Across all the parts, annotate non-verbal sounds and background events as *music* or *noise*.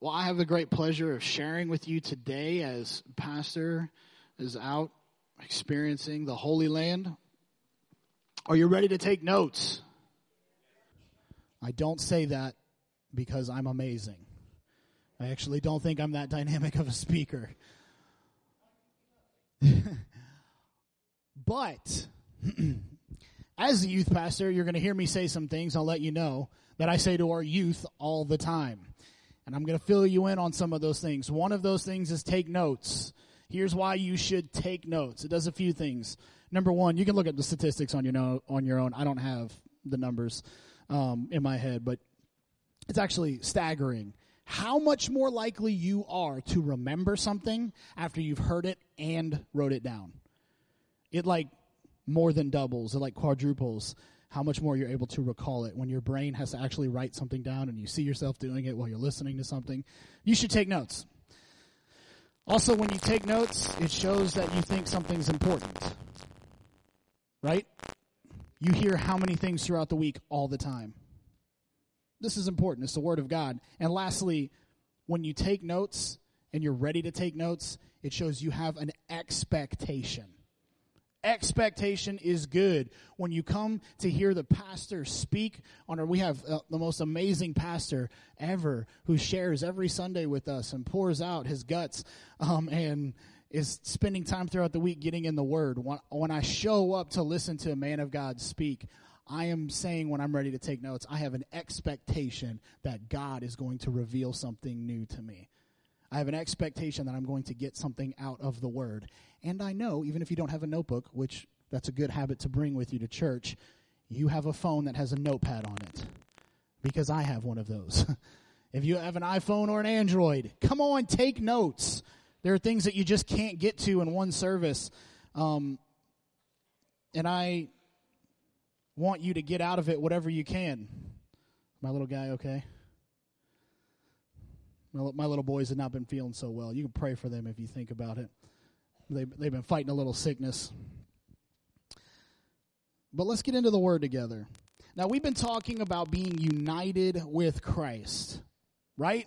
Well, I have the great pleasure of sharing with you today as Pastor is out experiencing the Holy Land. Are you ready to take notes? I don't say that because I'm amazing. I actually don't think I'm that dynamic of a speaker. *laughs* but *clears throat* as a youth pastor, you're going to hear me say some things. I'll let you know that I say to our youth all the time. And I'm going to fill you in on some of those things. One of those things is take notes. Here's why you should take notes. It does a few things. Number one, you can look at the statistics on your, no, on your own. I don't have the numbers um, in my head, but it's actually staggering how much more likely you are to remember something after you've heard it and wrote it down. It like more than doubles, it like quadruples how much more you're able to recall it when your brain has to actually write something down and you see yourself doing it while you're listening to something. You should take notes. Also, when you take notes, it shows that you think something's important. Right? You hear how many things throughout the week all the time. This is important. It's the Word of God. And lastly, when you take notes and you're ready to take notes, it shows you have an expectation expectation is good. When you come to hear the pastor speak on our, we have uh, the most amazing pastor ever who shares every Sunday with us and pours out his guts, um, and is spending time throughout the week getting in the word. When, when I show up to listen to a man of God speak, I am saying when I'm ready to take notes, I have an expectation that God is going to reveal something new to me. I have an expectation that I'm going to get something out of the word. And I know, even if you don't have a notebook, which that's a good habit to bring with you to church, you have a phone that has a notepad on it. Because I have one of those. *laughs* if you have an iPhone or an Android, come on, take notes. There are things that you just can't get to in one service. Um, and I want you to get out of it whatever you can. My little guy, okay? My, little boys have not been feeling so well. You can pray for them if you think about it. They, they've been fighting a little sickness. But let's get into the word together. Now, we've been talking about being united with Christ, right?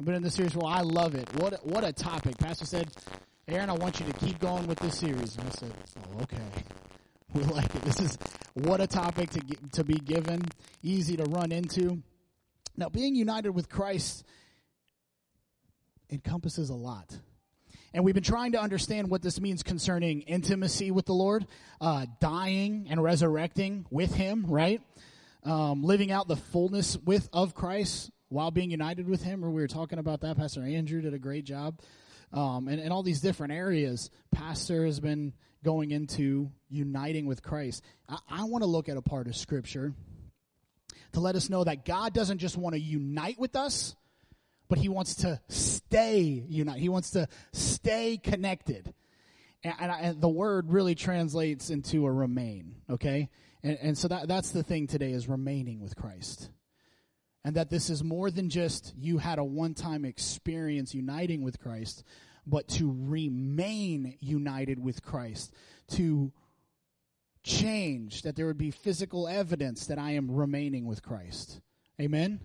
I've been in this series. Well, I love it. What, what a topic. Pastor said, Aaron, I want you to keep going with this series. And I said, oh, okay. *laughs* We like it. This is what a topic to, to be given, easy to run into. Now, being united with Christ encompasses a lot. And we've been trying to understand what this means concerning intimacy with the Lord, uh, dying and resurrecting with Him, right? Um, living out the fullness with of Christ while being united with Him. Or we were talking about that. Pastor Andrew did a great job, um, and, and all these different areas. Pastor has been going into uniting with Christ. I, I want to look at a part of Scripture to let us know that God doesn't just want to unite with us but he wants to stay united. He wants to stay connected. And, and, and, the word really translates into a remain, okay? And, and so that, that's the thing today is remaining with Christ. And that this is more than just you had a one time experience uniting with Christ, but to remain united with Christ, to change, that there would be physical evidence that I am remaining with Christ. Amen?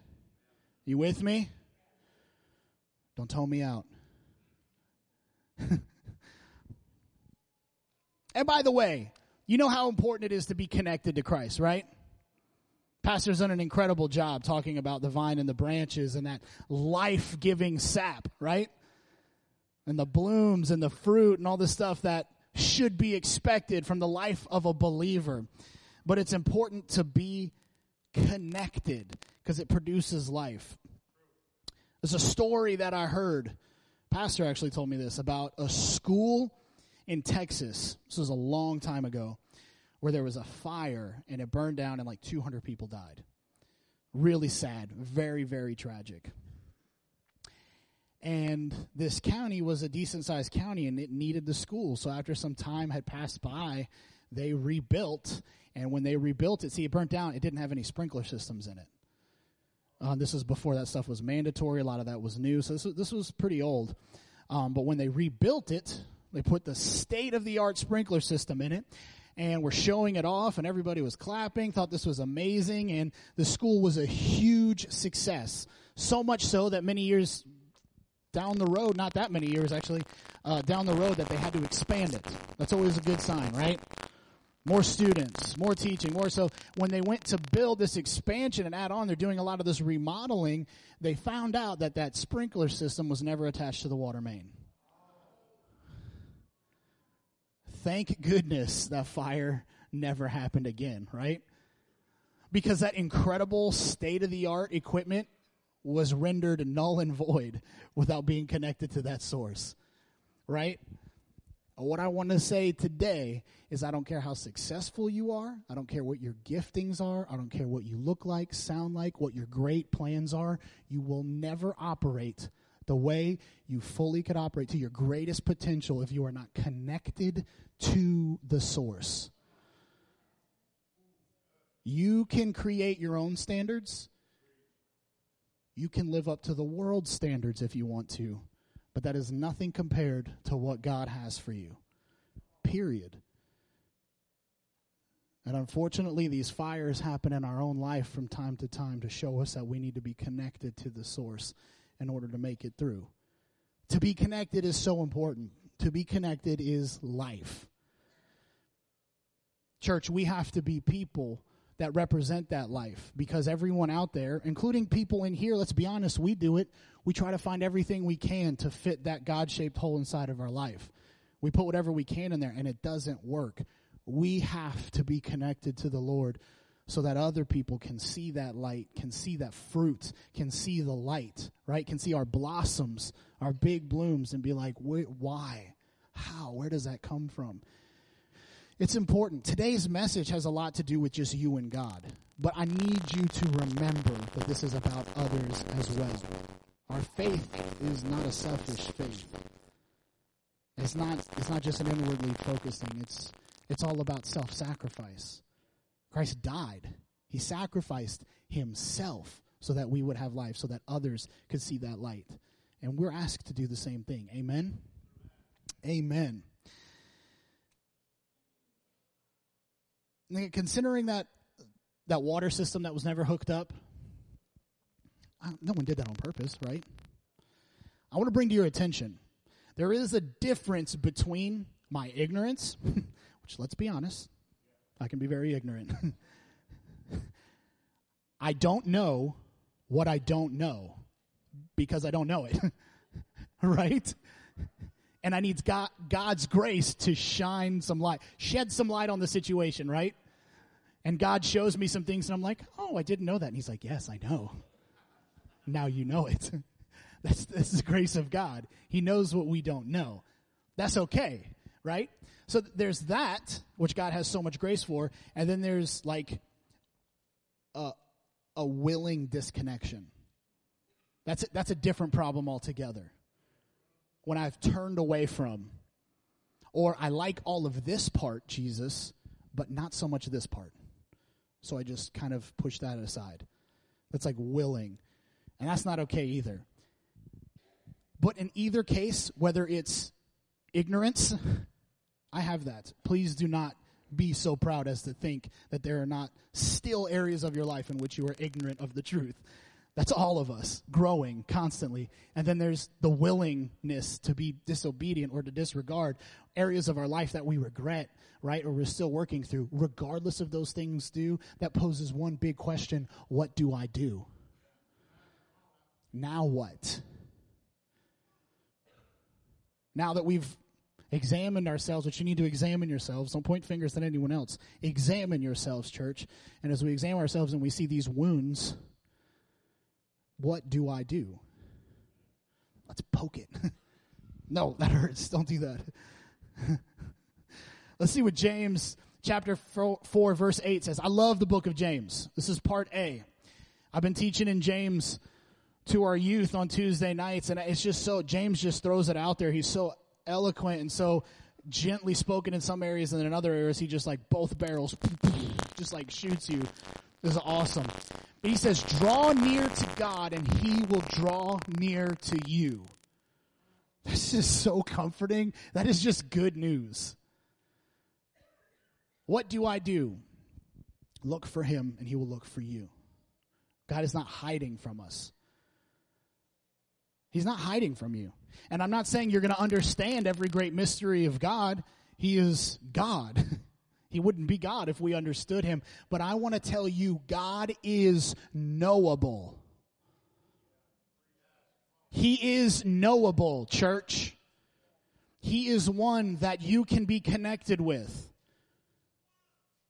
You with me? Don't tell me out. *laughs* and by the way, you know how important it is to be connected to Christ, right? Pastor's done an incredible job talking about the vine and the branches and that life giving sap, right? And the blooms and the fruit and all the stuff that should be expected from the life of a believer. But it's important to be connected because it produces life. There's a story that I heard. Pastor actually told me this about a school in Texas. This was a long time ago where there was a fire and it burned down and like 200 people died. Really sad, very, very tragic. And this county was a decent sized county and it needed the school. So after some time had passed by, they rebuilt. And when they rebuilt it, see, it burnt down, it didn't have any sprinkler systems in it. Uh, this was before that stuff was mandatory. A lot of that was new. So this was, this was pretty old. Um, but when they rebuilt it, they put the state of the art sprinkler system in it. and were showing it off, and everybody was clapping, thought this was amazing, and the school was a huge success. So much so that many years down the road, not that many years actually, uh, down the road, that they had to expand it. That's always a good sign, right? More students, more teaching, more. So when they went to build this expansion and add on, they're doing a lot of this remodeling. They found out that that sprinkler system was never attached to the water main. Thank goodness that fire never happened again, right? Because that incredible state of the art equipment was rendered null and void without being connected to that source, right? What I want to say today is I don't care how successful you are. I don't care what your giftings are. I don't care what you look like, sound like, what your great plans are. You will never operate the way you fully could operate to your greatest potential if you are not connected to the source. You can create your own standards. You can live up to the world's standards if you want to, but that is nothing compared to what God has for you. Period. And unfortunately, these fires happen in our own life from time to time to show us that we need to be connected to the source in order to make it through. To be connected is so important. To be connected is life. Church, we have to be people that represent that life because everyone out there, including people in here, let's be honest, we do it. We try to find everything we can to fit that God shaped hole inside of our life. We put whatever we can in there and it doesn't work. We have to be connected to the Lord so that other people can see that light, can see that fruit, can see the light, right? Can see our blossoms, our big blooms, and be like, why? How? Where does that come from? It's important. Today's message has a lot to do with just you and God. But I need you to remember that this is about others as well. Our faith is not a selfish faith. It's not, it's not just an inwardly focused thing. It's, it's all about self-sacrifice. Christ died. He sacrificed himself so that we would have life, so that others could see that light. And we're asked to do the same thing. Amen? Amen. Considering that that water system that was never hooked up, no one did that on purpose, right? I want to bring to your attention there is a difference between my ignorance, *laughs* which let's be honest, I can be very ignorant. *laughs* I don't know what I don't know because I don't know it. *laughs* right? And I need God, God's grace to shine some light, shed some light on the situation, right? And God shows me some things, and I'm like, oh, I didn't know that. And He's like, yes, I know. Now you know it. *laughs* that's, that's the grace of God. He knows what we don't know. That's okay, right? So there's that, which God has so much grace for, and then there's like a, a willing disconnection. That's a, that's a different problem altogether. When I've turned away from, or I like all of this part, Jesus, but not so much this part. So I just kind of push that aside. That's like willing. And that's not okay either. But in either case, whether it's ignorance *laughs* I have that. Please do not be so proud as to think that there are not still areas of your life in which you are ignorant of the truth. That's all of us growing constantly. And then there's the willingness to be disobedient or to disregard areas of our life that we regret, right? Or we're still working through. Regardless of those things do, that poses one big question. What do I do? Now what? Now that we've examined ourselves, which you need to examine yourselves. Don't point fingers at anyone else. Examine yourselves, church. And as we examine ourselves and we see these wounds, what do I do? Let's poke it. *laughs* no, that hurts. Don't do that. *laughs* Let's see what James chapter 4, verse 8 says. I love the book of James. This is part A. I've been teaching in James to our youth on Tuesday nights, and it's just so, James just throws it out there. He's so eloquent and so gently spoken in some areas, and in other areas, he just like both barrels *laughs* just like shoots you. This is awesome. He says, draw near to God and he will draw near to you. This is so comforting. That is just good news. What do I do? Look for him, and he will look for you. God is not hiding from us. He's not hiding from you. And I'm not saying you're going to understand every great mystery of God. He is God. *laughs* he wouldn't be God if we understood him. But I want to tell you, God is knowable. He is knowable, church. He is one that you can be connected with.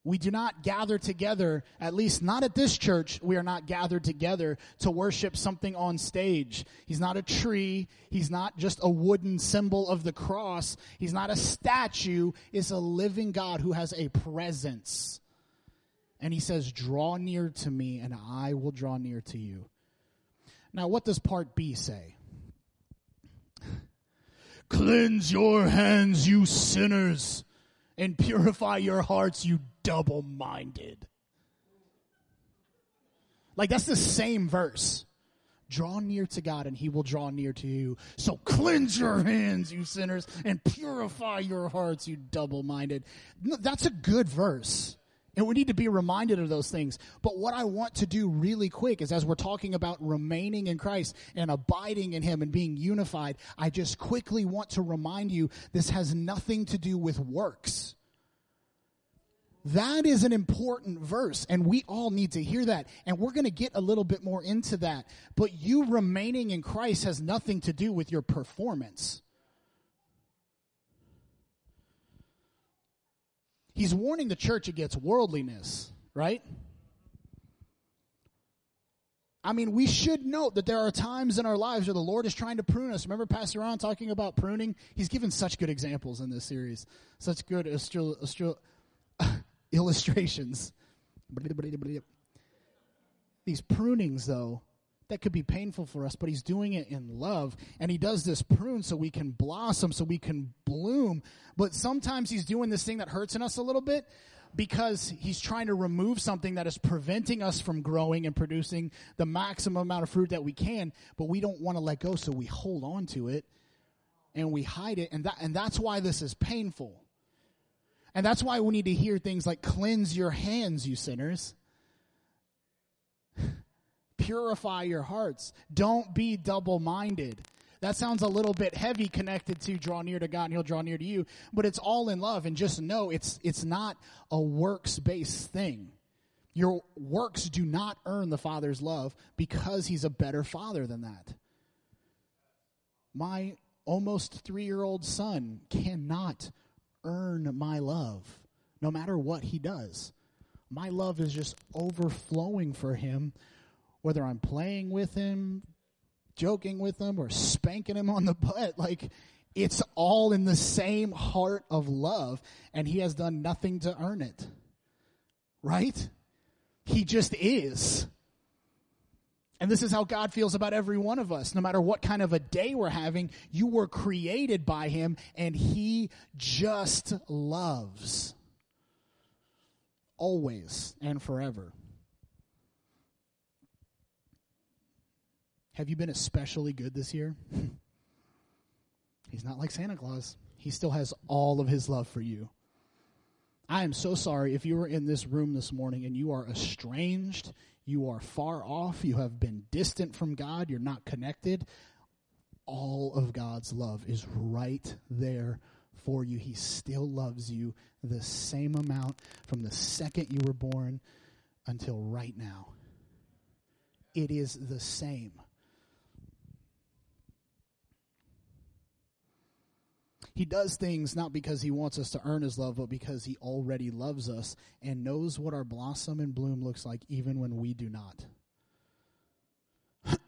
We do not gather together, at least not at this church, we are not gathered together to worship something on stage. He's not a tree. He's not just a wooden symbol of the cross. He's not a statue. It's a living God who has a presence. And he says, Draw near to me, and I will draw near to you. Now, what does part B say? *laughs* Cleanse your hands, you sinners, and purify your hearts, you double minded. Like, that's the same verse. Draw near to God and he will draw near to you. So cleanse your hands, you sinners, and purify your hearts, you double minded. That's a good verse. And we need to be reminded of those things. But what I want to do really quick is as we're talking about remaining in Christ and abiding in Him and being unified, I just quickly want to remind you this has nothing to do with works. That is an important verse, and we all need to hear that. And we're going to get a little bit more into that. But you remaining in Christ has nothing to do with your performance. He's warning the church against worldliness, right? I mean, we should note that there are times in our lives where the Lord is trying to prune us. Remember Pastor Ron talking about pruning? He's given such good examples in this series, such good *laughs* illustrations. These prunings, though, that could be painful for us, but he's doing it in love. And he does this prune so we can blossom, so we can bloom. But sometimes he's doing this thing that hurts in us a little bit because he's trying to remove something that is preventing us from growing and producing the maximum amount of fruit that we can, but we don't want to let go, so we hold on to it and we hide it. And that, and that's why this is painful. And that's why we need to hear things like cleanse your hands, you sinners. *laughs* Purify your hearts. Don't be double minded. That sounds a little bit heavy connected to draw near to God and he'll draw near to you, but it's all in love and just know it's it's not a works based thing. Your works do not earn the Father's love because he's a better father than that. My almost 3-year-old son cannot earn my love, no matter what he does. My love is just overflowing for him, whether I'm playing with him, joking with him, or spanking him on the *laughs* butt. Like, it's all in the same heart of love, and he has done nothing to earn it. Right? He just is. And this is how God feels about every one of us. No matter what kind of a day we're having, you were created by Him and He just loves. Always and forever. Have you been especially good this year? *laughs* He's not like Santa Claus. He still has all of His love for you. I am so sorry if you were in this room this morning and you are estranged, you are far off, you have been distant from God, you're not connected. All of God's love is right there for you. He still loves you the same amount from the second you were born until right now. It is the same. He does things not because he wants us to earn his love, but because he already loves us and knows what our blossom and bloom looks like even when we do not. *clears throat*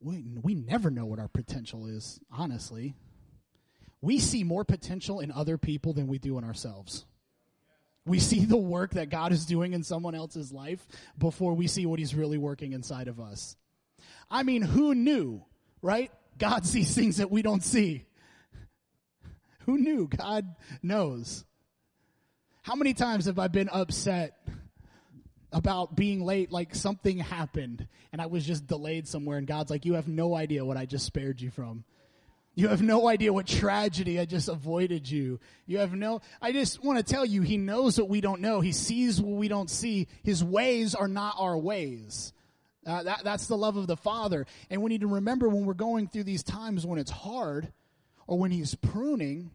we, we never know what our potential is, honestly. We see more potential in other people than we do in ourselves. We see the work that God is doing in someone else's life before we see what He's really working inside of us. I mean, who knew, right? God sees things that we don't see. Who knew? God knows. How many times have I been upset about being late, like something happened and I was just delayed somewhere, and God's like, You have no idea what I just spared you from. You have no idea what tragedy I just avoided you. You have no, I just want to tell you, He knows what we don't know. He sees what we don't see. His ways are not our ways. Uh, that, that's the love of the Father. And we need to remember when we're going through these times when it's hard or when He's pruning,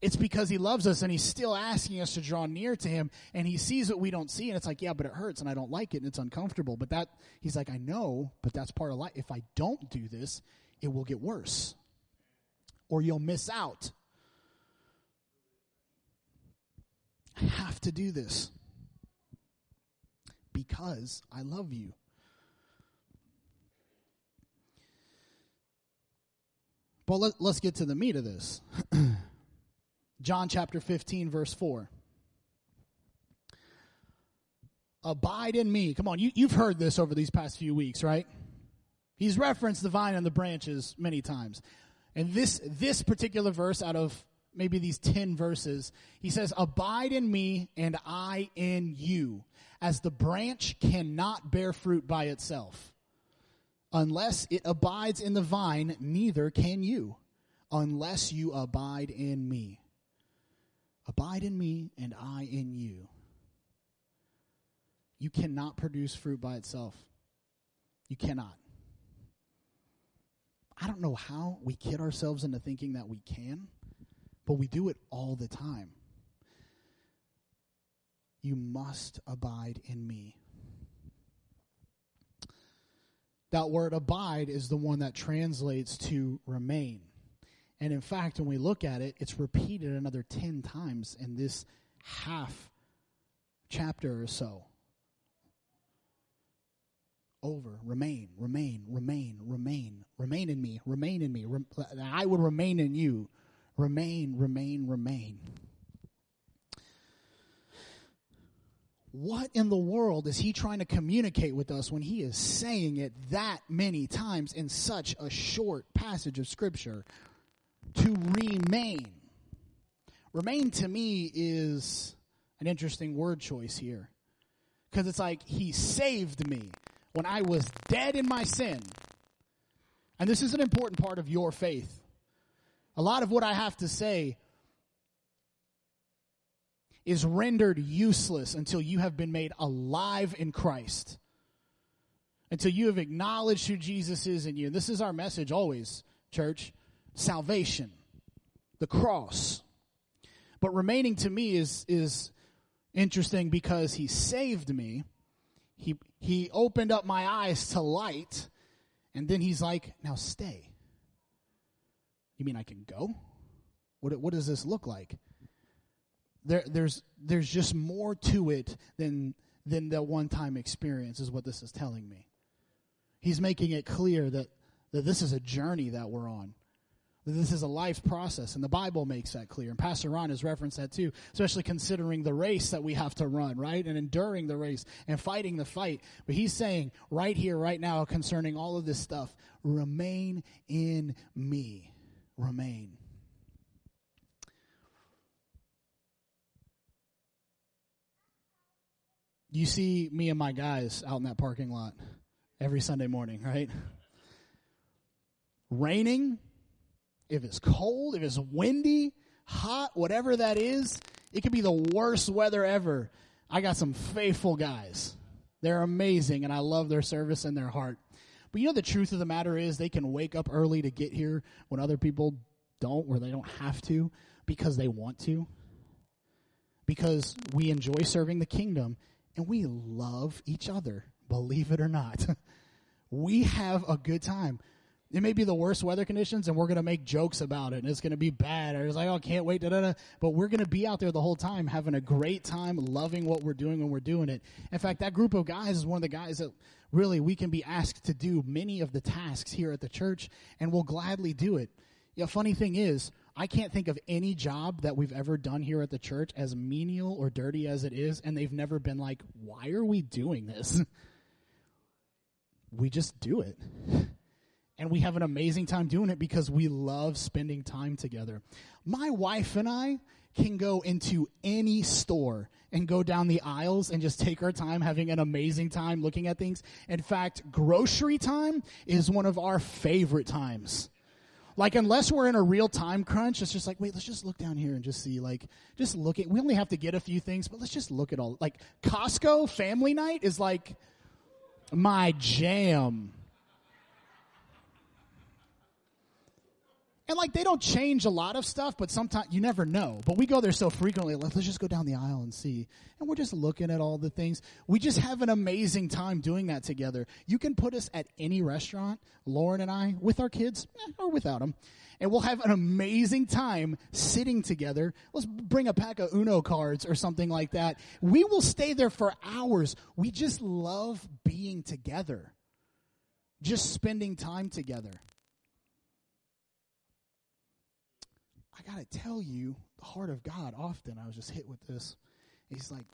it's because he loves us and he's still asking us to draw near to him and he sees what we don't see and it's like yeah but it hurts and i don't like it and it's uncomfortable. But that he's like i know but that's part of life. If i don't do this it will get worse or you'll miss out. I have to do this because i love you but let, let's get to the meat of this *clears throat* John chapter 15, verse 4. Abide in me. Come on, you, you've heard this over these past few weeks, right? He's referenced the vine and the branches many times. And this, this particular verse out of maybe these 10 verses, he says, Abide in me and I in you, as the branch cannot bear fruit by itself. Unless it abides in the vine, neither can you, unless you abide in me. Abide in me and I in you. You cannot produce fruit by itself. You cannot. I don't know how we kid ourselves into thinking that we can, but we do it all the time. You must abide in me. That word abide is the one that translates to remain. And in fact, when we look at it, it's repeated another 10 times in this half chapter or so. Over, remain, remain, remain, remain, remain in me, remain in me. Rem- I would remain in you. Remain, remain, remain. What in the world is he trying to communicate with us when he is saying it that many times in such a short passage of Scripture? to remain. Remain to me is an interesting word choice here. Because it's like, He saved me when I was dead in my sin. And this is an important part of your faith. A lot of what I have to say is rendered useless until you have been made alive in Christ. Until you have acknowledged who Jesus is in you. And this is our message always, church salvation, the cross. But remaining to me is, is interesting because he saved me. He, he opened up my eyes to light, and then he's like, now stay. You mean I can go? What, what does this look like? There, there's, there's just more to it than, than the one time experience, is what this is telling me. He's making it clear that, that this is a journey that we're on. That this is a life process, and the Bible makes that clear. And Pastor Ron has referenced that too, especially considering the race that we have to run, right? And enduring the race and fighting the fight. But he's saying right here, right now, concerning all of this stuff, remain in me. Remain. You see me and my guys out in that parking lot every Sunday morning, right? Raining if it's cold, if it's windy, hot, whatever that is, it could be the worst weather ever. I got some faithful guys. They're amazing, and I love their service and their heart. But you know, the truth of the matter is, they can wake up early to get here when other people don't, or they don't have to, because they want to. Because we enjoy serving the kingdom, and we love each other, believe it or not. *laughs* we have a good time it may be the worst weather conditions and we're going to make jokes about it and it's going to be bad or it's like oh can't wait da, da, da. but we're going to be out there the whole time having a great time loving what we're doing when we're doing it in fact that group of guys is one of the guys that really we can be asked to do many of the tasks here at the church and we'll gladly do it yeah funny thing is I can't think of any job that we've ever done here at the church as menial or dirty as it is, and they've never been like, why are we doing this? we just do it and we have an amazing time doing it because we love spending time together. My wife and I can go into any store and go down the aisles and just take our time having an amazing time looking at things. In fact, grocery time is one of our favorite times. Like unless we're in a real time crunch, it's just like, wait, let's just look down here and just see, like, just look at. We only have to get a few things, but let's just look at all. Like Costco family night is like my jam. And like they don't change a lot of stuff, but sometimes you never know. But we go there so frequently. Let's just go down the aisle and see. And we're just looking at all the things. We just have an amazing time doing that together. You can put us at any restaurant, Lauren and I, with our kids eh, or without them, and we'll have an amazing time sitting together. Let's bring a pack of Uno cards or something like that. We will stay there for hours. We just love being together, just spending time together. I got to tell you, the heart of God, often I was just hit with this. He's like,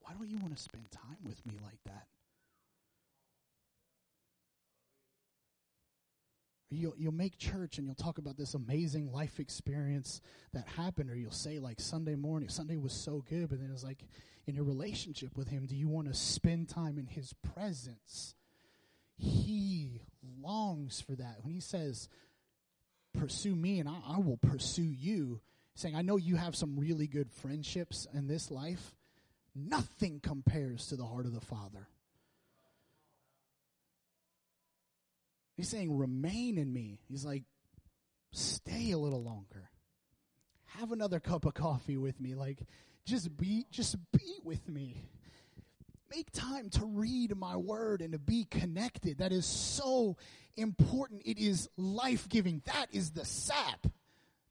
why don't you want to spend time with me like that? You'll, you'll make church and you'll talk about this amazing life experience that happened, or you'll say, like, Sunday morning, Sunday was so good, but then it's like, in your relationship with Him, do you want to spend time in His presence? He longs for that. When He says, pursue me and I, I will pursue you. Saying, I know you have some really good friendships in this life. Nothing compares to the heart of the Father. He's saying, remain in me. He's like, stay a little longer. Have another cup of coffee with me. Like, just be, just be with me. Make time to read my word and to be connected. That is so important. It is life giving. That is the sap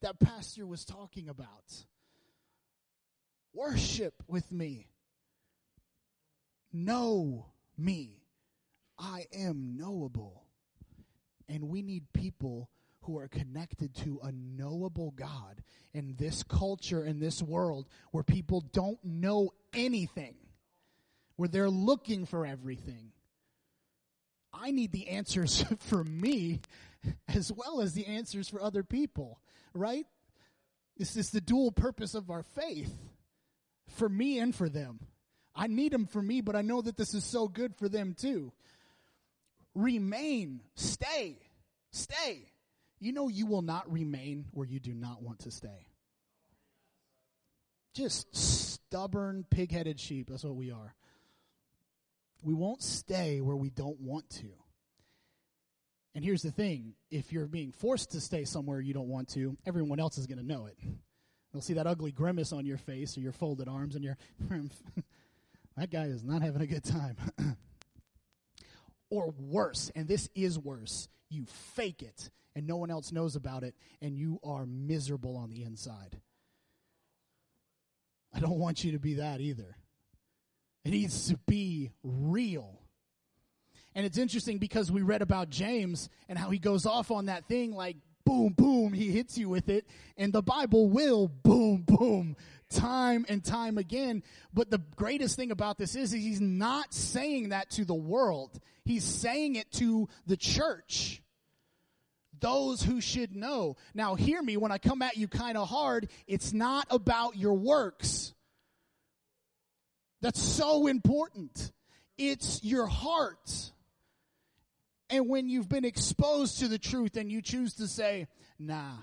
that Pastor was talking about. Worship with me. Know me. I am knowable. And we need people who are connected to a knowable God in this culture, in this world, where people don't know anything, where they're looking for everything. I need the answers *laughs* for me as well as the answers for other people, right? This is the dual purpose of our faith for me and for them. I need them for me, but I know that this is so good for them too. Remain, stay, stay. You know, you will not remain where you do not want to stay. Just stubborn, pig headed sheep. That's what we are. We won't stay where we don't want to. And here's the thing if you're being forced to stay somewhere you don't want to, everyone else is going to know it. They'll see that ugly grimace on your face or your folded arms and your. *laughs* that guy is not having a good time. *clears throat* or worse, and this is worse, you fake it and no one else knows about it and you are miserable on the inside. I don't want you to be that either. It needs to be real. And it's interesting because we read about James and how he goes off on that thing like boom, boom, he hits you with it. And the Bible will boom, boom, time and time again. But the greatest thing about this is he's not saying that to the world. He's saying it to the church. Those who should know. Now hear me when I come at you kind of hard. It's not about your works. That's so important. It's your heart. And when you've been exposed to the truth and you choose to say, nah,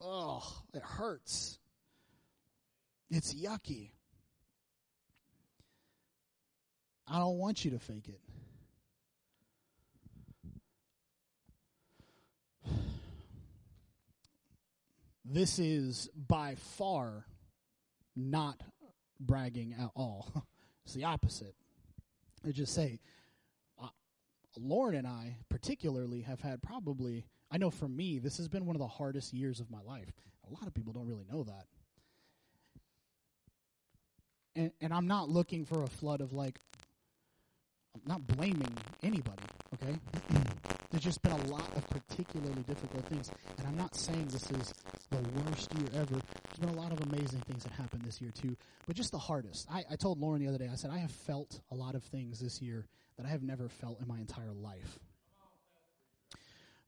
oh, it hurts. It's yucky. I don't want you to fake it. This is by far not bragging at all. *laughs* it's the opposite. I just say, uh, Lauren and I, particularly, have had probably, I know for me, this has been one of the hardest years of my life. A lot of people don't really know that. And, and I'm not looking for a flood of like, I'm not blaming anybody, okay? *clears throat* There's just been a lot of particularly difficult things. And I'm not saying this is the worst year ever. There's been a lot of amazing things that happened this year, too. But just the hardest. I, I told Lauren the other day, I said, I have felt a lot of things this year that I have never felt in my entire life.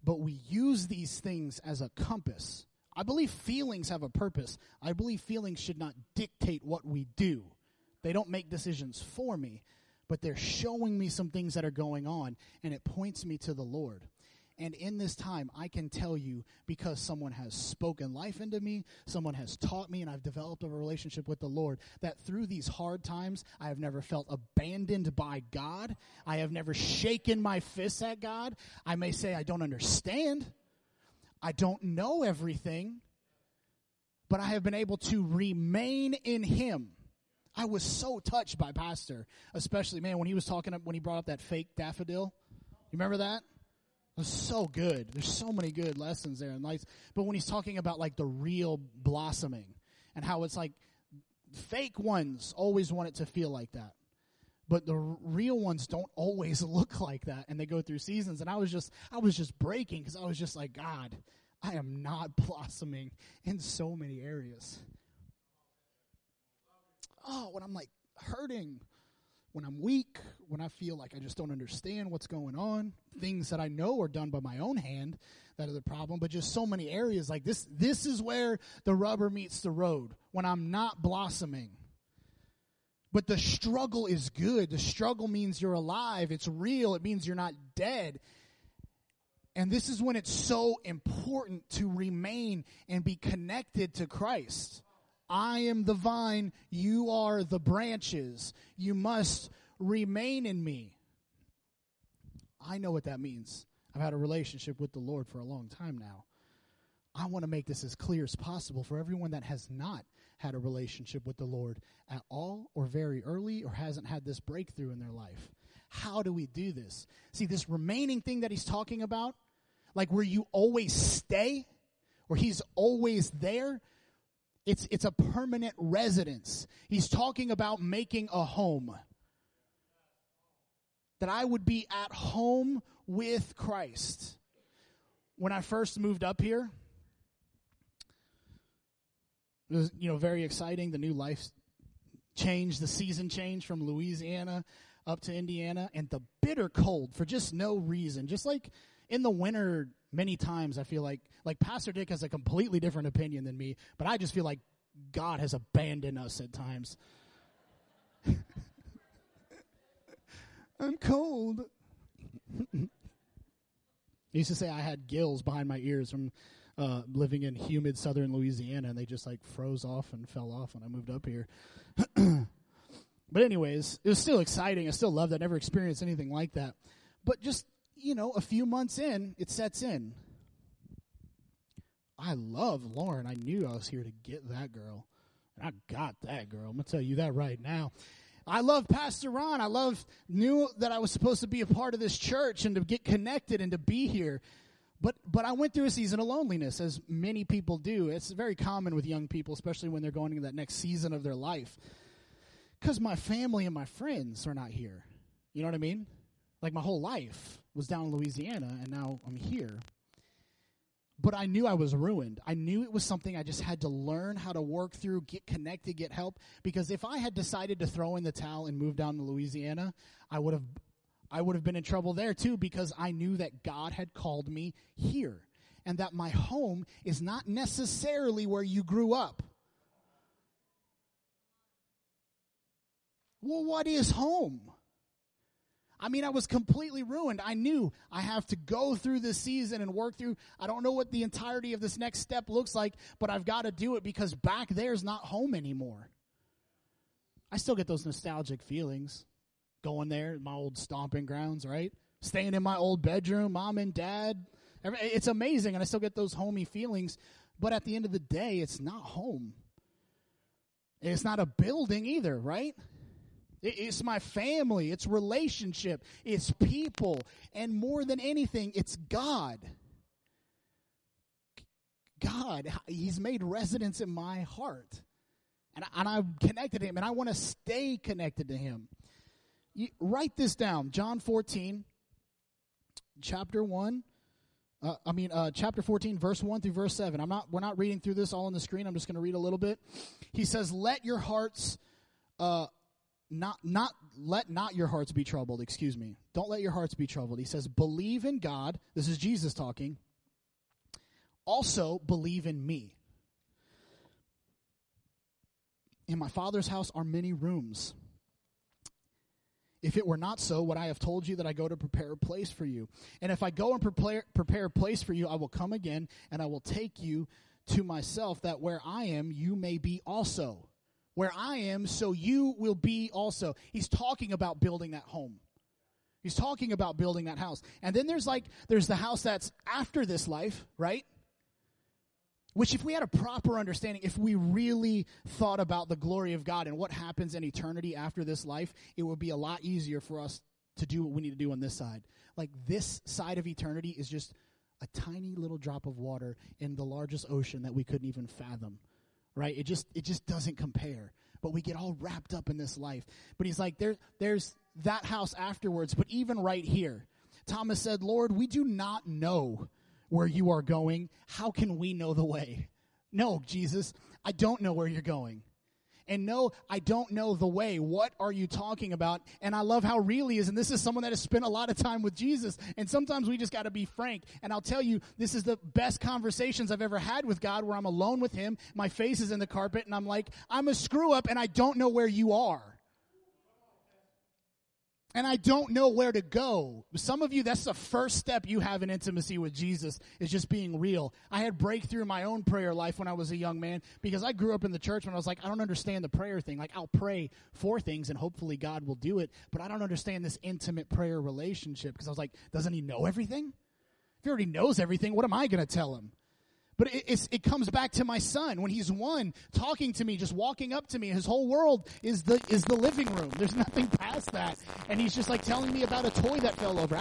But we use these things as a compass. I believe feelings have a purpose. I believe feelings should not dictate what we do. They don't make decisions for me but they're showing me some things that are going on, and it points me to the Lord. And in this time, I can tell you because someone has spoken life into me, someone has taught me, and I've developed a relationship with the Lord, that through these hard times, I have never felt abandoned by God. I have never shaken my fists at God. I may say I don't understand, I don't know everything, but I have been able to remain in Him. I was so touched by Pastor, especially, man, when he was talking, when he brought up that fake daffodil. You remember that? It was so good. There's so many good lessons there and lights. But when he's talking about like the real blossoming and how it's like fake ones always want it to feel like that. But the real ones don't always *laughs* look like that and they go through seasons. And I was just, I was just breaking because I was just like, God, I am not *laughs* blossoming in so many areas. Oh, when I'm like hurting, when I'm weak, when I feel like I just don't understand what's going on, things that I know are done by my own hand that are the problem, but just so many areas like this. This is where the rubber meets the road when I'm not blossoming. But the struggle is good. The struggle means you're alive. It's real. It means you're not dead. And this is when it's so important to remain and be connected to Christ. I am the vine, you are the branches. You must remain in me. I know what that means. I've had a relationship with the Lord for a long time now. I want to make this as clear as possible for everyone that has not had a relationship with the Lord at all, or very early, or hasn't had this breakthrough in their life. How do we do this? See, this remaining thing that he's talking about, like where you always stay, where he's always there, it's, it's a permanent residence. He's talking about making a home. That I would be at home with Christ. When I first moved up here, it was, you know, very exciting. The new life change, the season change from Louisiana up to Indiana, and the bitter cold for just no reason. Just like in the winter, many times I feel like like Pastor Dick has a completely different opinion than me, but I just feel like God has abandoned us at times. *laughs* I'm cold. *laughs* he used to say I had gills behind my ears from uh, living in humid southern Louisiana, and they just like froze off and fell off when I moved up here. *clears throat* but anyways, it was still exciting. I still loved it. I never experienced anything like that. But just you know, a few months in, it sets in. I love Lauren. I knew I was here to get that girl. And I got that girl. I'm going to tell you that right now. I love Pastor Ron. I love, knew that I was supposed to be a part of this church and to get connected and to be here. But, but I went through a season of loneliness, as many people do. It's very common with young people, especially when they're going into that next season of their life. Because my family and my friends are not here. You know what I mean? Like my whole life was down in Louisiana, and now I'm here but I knew I was ruined. I knew it was something I just had to learn how to work through, get connected, get help. Because if I had decided to throw in the towel and move down to Louisiana, I would have, I would have been in trouble there too because I knew that God had called me here and that my home is not necessarily where you grew up. Well, what is home? I mean, I was completely ruined. I knew I have to go through this season and work through. I don't know what the entirety of this next step looks like, but I've got to do it because back there's not home anymore. I still get those nostalgic feelings going there, my old stomping grounds, right? Staying in my old bedroom, mom and dad. It's amazing, and I still get those homey feelings. But at the end of the day, it's not home. It's not a building either, right? It's my family. It's relationship. It's people. And more than anything, it's God. God, He's made residence in my heart. And, I, I've connected to Him, and I want to stay connected to Him. You, write this down John 14, chapter 1. Uh, I mean, uh, chapter 14, verse 1 through verse 7. I'm not, we're not reading through this all on the screen. I'm just going to read a little bit. He says, Let your hearts uh, not not let not your hearts be troubled. Excuse me. Don't let your hearts be troubled. He says believe in god. This is jesus talking. Also believe in me. In my father's house are many rooms. If it were not so, would I have told you that I go to prepare a place for you? And if I go and prepare, prepare a place for you, I will come again and I will take you to myself, that where I am, you may be also. Where I am, so you will be also. He's talking about building that home. He's talking about building that house. And then there's like, there's the house that's after this life, right? Which, if we had a proper understanding, if we really thought about the glory of God and what happens in eternity after this life, it would be a lot easier for us to do what we need to do on this side. Like, this side of eternity is just a tiny little drop of water in the largest ocean that we couldn't even fathom right it just it just doesn't compare but we get all wrapped up in this life but he's like there there's that house afterwards, but even right here, Thomas said, Lord, we do not know where you are going. How can we know the way? No, Jesus, I don't know where you're going. And no, I don't know the way. What are you talking about? And I love how real he is. And this is someone that has spent a lot of time with Jesus. And sometimes we just got to be frank. And I'll tell you, this is the best conversations I've ever had with God where I'm alone with him. My face is in the carpet and I'm like, I'm a screw up and I don't know where you are and I don't know where to go. Some of you, that's the first step you have in intimacy with Jesus is just being real. I had breakthrough in my own prayer life when I was a young man because I grew up in the church when I was like, I don't understand the prayer thing. Like, I'll pray for things and hopefully God will do it, but I don't understand this intimate prayer relationship because I was like, doesn't he know everything? If he already knows everything, what am I going to tell him? But it, it comes back to my son when he's one, talking to me, just walking up to me. His whole world is the is the living room. There's nothing past that, and he's just like telling me about a toy that fell over.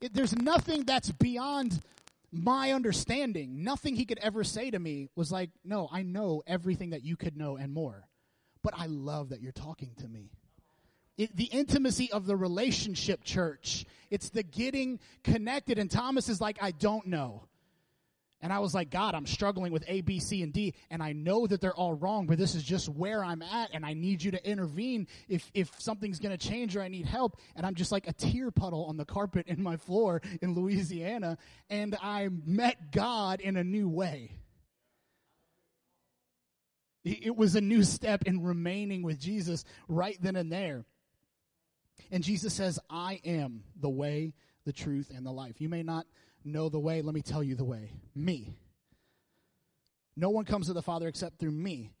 It, there's nothing that's beyond my understanding. Nothing he could ever say to me was like, "No, I know everything that you could know and more." But I love that you're talking to me. It, the intimacy of the relationship church. It's the getting connected. And Thomas is like, I don't know. And I was like, God, I'm struggling with A, B, C, and D, and I know that they're all wrong, but this is just where I'm at, and I need you to intervene if, if something's gonna change or I need help. And I'm just like a tear puddle on the carpet in my floor in Louisiana, and I met God in a new way. It was a new step in remaining with Jesus right then and there. And Jesus says, I am the way, the truth, and the life. You may not know the way. Let me tell you the way. Me. No one comes to the Father except through me.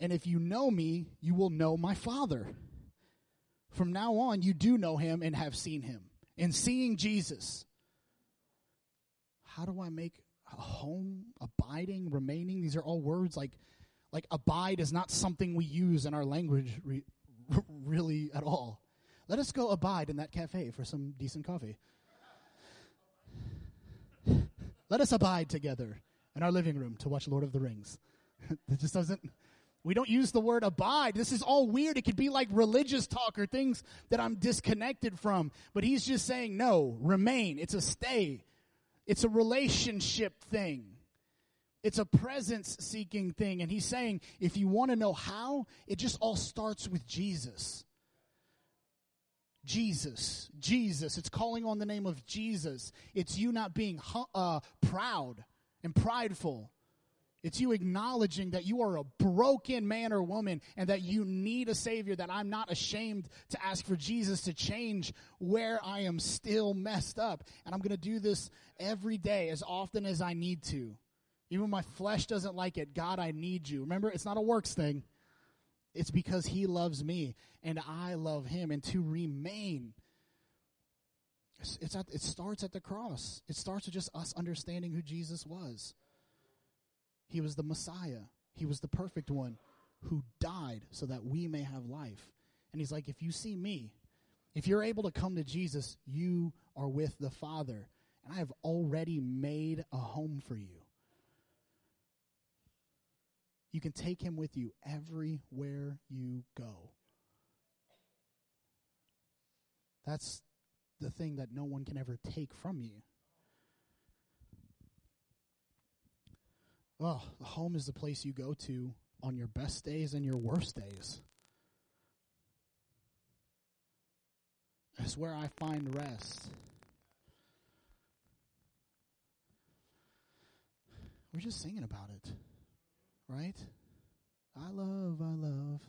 And if you know me, you will know my Father. From now on, you do know him and have seen him. In seeing Jesus, how do I make a home, abiding, remaining? These are all words like, like abide is not something we use in our language re- *laughs* really at all. Let us go abide in that cafe for some decent coffee. Let us abide together in our living room to watch Lord of the Rings. *laughs* it just doesn't, we don't use the word abide. This is all weird. It could be like religious talk or things that I'm disconnected from. But he's just saying, no, remain. It's a stay. It's a relationship thing. It's a presence seeking thing. And he's saying, if you want to know how, it just all starts with Jesus. Jesus, Jesus. It's calling on the name of Jesus. It's you not being uh, proud and prideful. It's you acknowledging that you are a broken man or woman and that you need a Savior, that I'm not ashamed to ask for Jesus to change where I am still messed up. And I'm going to do this every day as often as I need to. Even when my flesh doesn't like it, God, I need you. Remember, it's not a works thing. It's because he loves me and I love him. And to remain, it's, it's at, it starts at the cross. It starts with just us understanding who Jesus was. He was the Messiah, he was the perfect one who died so that we may have life. And he's like, if you see me, if you're able to come to Jesus, you are with the Father. And I have already made a home for you. You can take him with you everywhere you go. That's the thing that no one can ever take from you. Oh, well, home is the place you go to on your best days and your worst days. It's where I find rest. We're just singing about it right? I love, I love,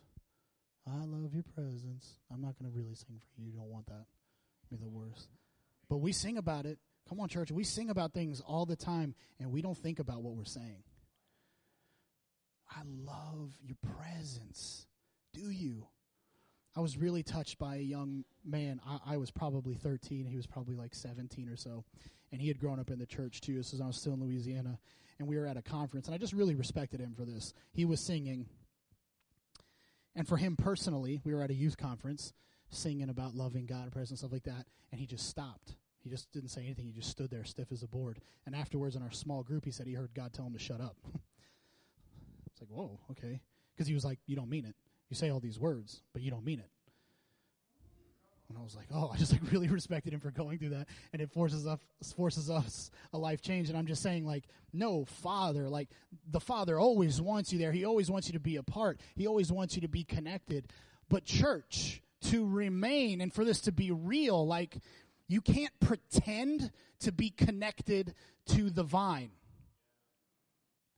I love your presence. I'm not going to really sing for you. You don't want that. Be the worst. But we sing about it. Come on, church. We sing about things all the time, and we don't think about what we're saying. I love your presence. Do you? I was really touched by a young man. I, I, was probably 13. He was probably like 17 or so. And he had grown up in the church too. This was I was still in Louisiana. And we were at a conference. And I just really respected him for this. He was singing. And for him personally, we were at a youth conference singing about loving God and presence, stuff like that. And he just stopped. He just didn't say anything. He just stood there stiff as a board. And afterwards, in our small group, he said he heard God tell him to shut up. *laughs* it's like, whoa, okay. Because he was like, you don't mean it you say all these words, but you don't mean it. And I was like, oh, I just like *laughs* really respected him for going through that, and it forces us forces us a life change. And I'm just saying, like, no, Father, like the Father always wants you there. He always wants you to be a part. He always wants you to be connected. But church, to remain and for this to be real, like you can't pretend to be connected to the vine.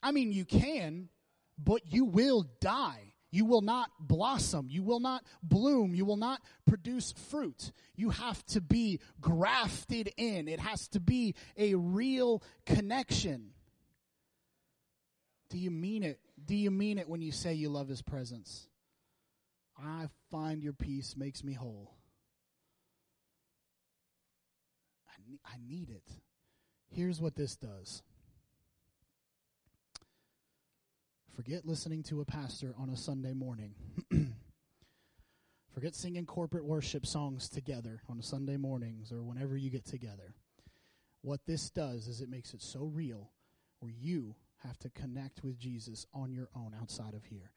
I mean, you can, but you will die. You will not blossom. You will not bloom. You will not produce fruit. You have to be grafted in. It has to be a real connection. Do you mean it? Do you mean it when you say you love his presence? I find your peace makes me whole. I need, it. Here's what this does Forget listening to a pastor on a Sunday morning. *clears throat* Forget singing corporate worship songs together on Sunday mornings or whenever you get together. What this does is it makes it so real where you have to connect with Jesus on your own outside of here.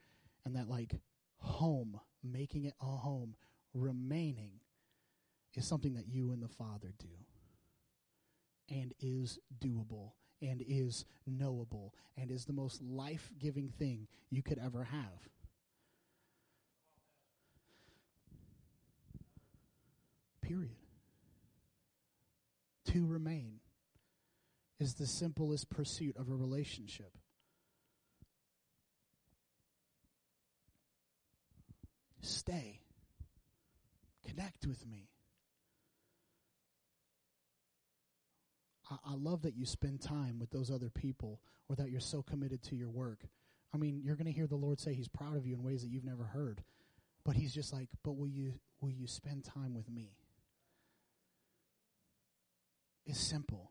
And that, like, home, making it a home, remaining, is something that you and the Father do and is doable and is knowable and is the most life giving thing you could ever have. Period. To remain is the simplest pursuit of a relationship. Stay. Connect with me. I, I love that you spend time with those other people or that you're so committed to your work. I mean, you're going to hear the Lord say He's proud of you in ways that you've never heard. But He's just like, but will you will you spend time with me? It's simple.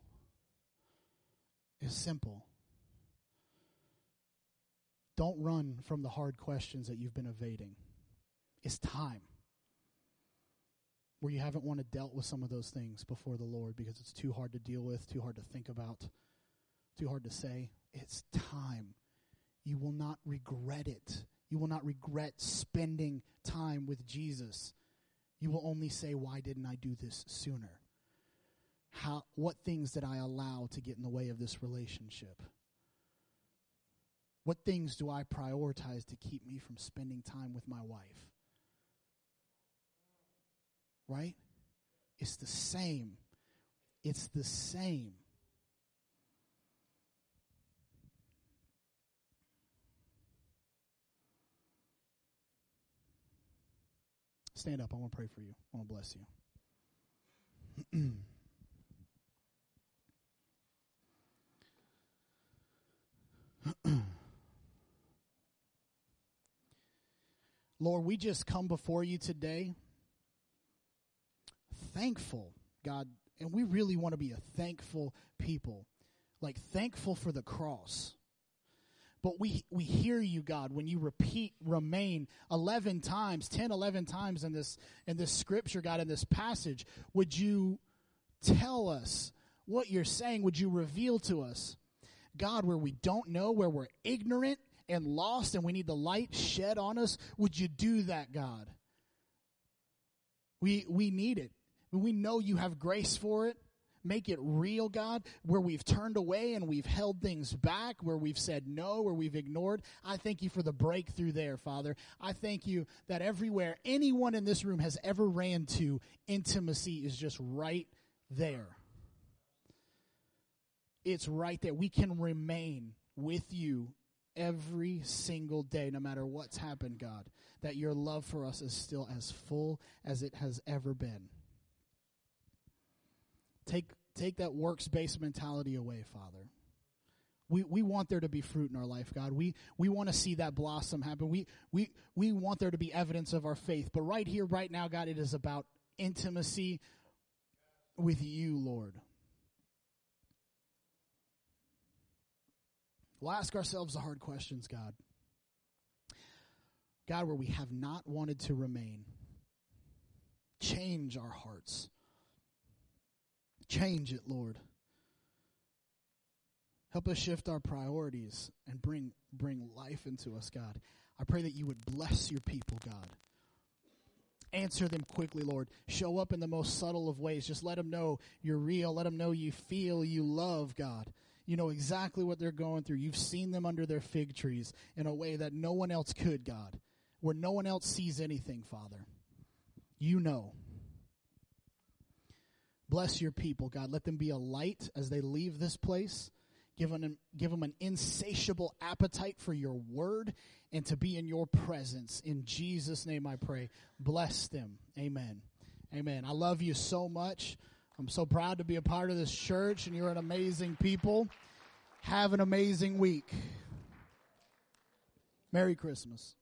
It's simple. Don't run from the hard questions that you've been evading. It's time where you haven't wanted to dealt with some of those things before the Lord because it's too hard to deal with, too hard to think about, too hard to say. It's time. You will not regret it. You will not regret spending time with Jesus. You will only say, Why didn't I do this sooner? How, what things did I allow to get in the way of this relationship? What things do I prioritize to keep me from spending time with my wife? Right? It's the same. It's the same. Stand up. I want to pray for you. I want to bless you. *clears throat* Lord, we just come before you today thankful, God, and we really want to be a thankful people, like thankful for the cross. But we, we hear you, God, when you repeat remain 11 times, 10, 11 times in this, in this scripture, God, in this passage. Would you tell us what you're saying? Would you reveal to us, God, where we don't know, where we're ignorant and lost and we need the light shed on us? Would you do that, God? We, we need it. We know you have grace for it. Make it real, God, where we've turned away and we've held things back, where we've said no, where we've ignored. I thank you for the breakthrough there, Father. I thank you that everywhere anyone in this room has ever ran to, intimacy is just right there. It's right there. We can remain with you every single day, no matter what's happened, God, that your love for us is still as full as it has ever been. Take, take that works based mentality away, Father. We, we want there to be fruit in our life, God. We, we want to see that blossom happen. We, we, we want there to be evidence of our faith. But right here, right now, God, it is about intimacy with you, Lord. We'll ask ourselves the hard questions, God. God, where we have not wanted to remain, change our hearts. Change it, Lord. Help us shift our priorities and bring bring life into us, God. I pray that you would bless your people, God. Answer them quickly, Lord. Show up in the most subtle of ways. Just let them know you're real. Let them know you feel, you love, God. You know exactly what they're going through. You've seen them under their fig trees in a way that no one else could, God, where no one else sees anything, Father. You know. Bless your people, God. Let them be a light as they leave this place. Give them, give them an insatiable appetite for your word and to be in your presence. In Jesus' name I pray. Bless them. Amen. Amen. I love you so much. I'm so proud to be a part of this church, and you're an amazing people. Have an amazing week. Merry Christmas.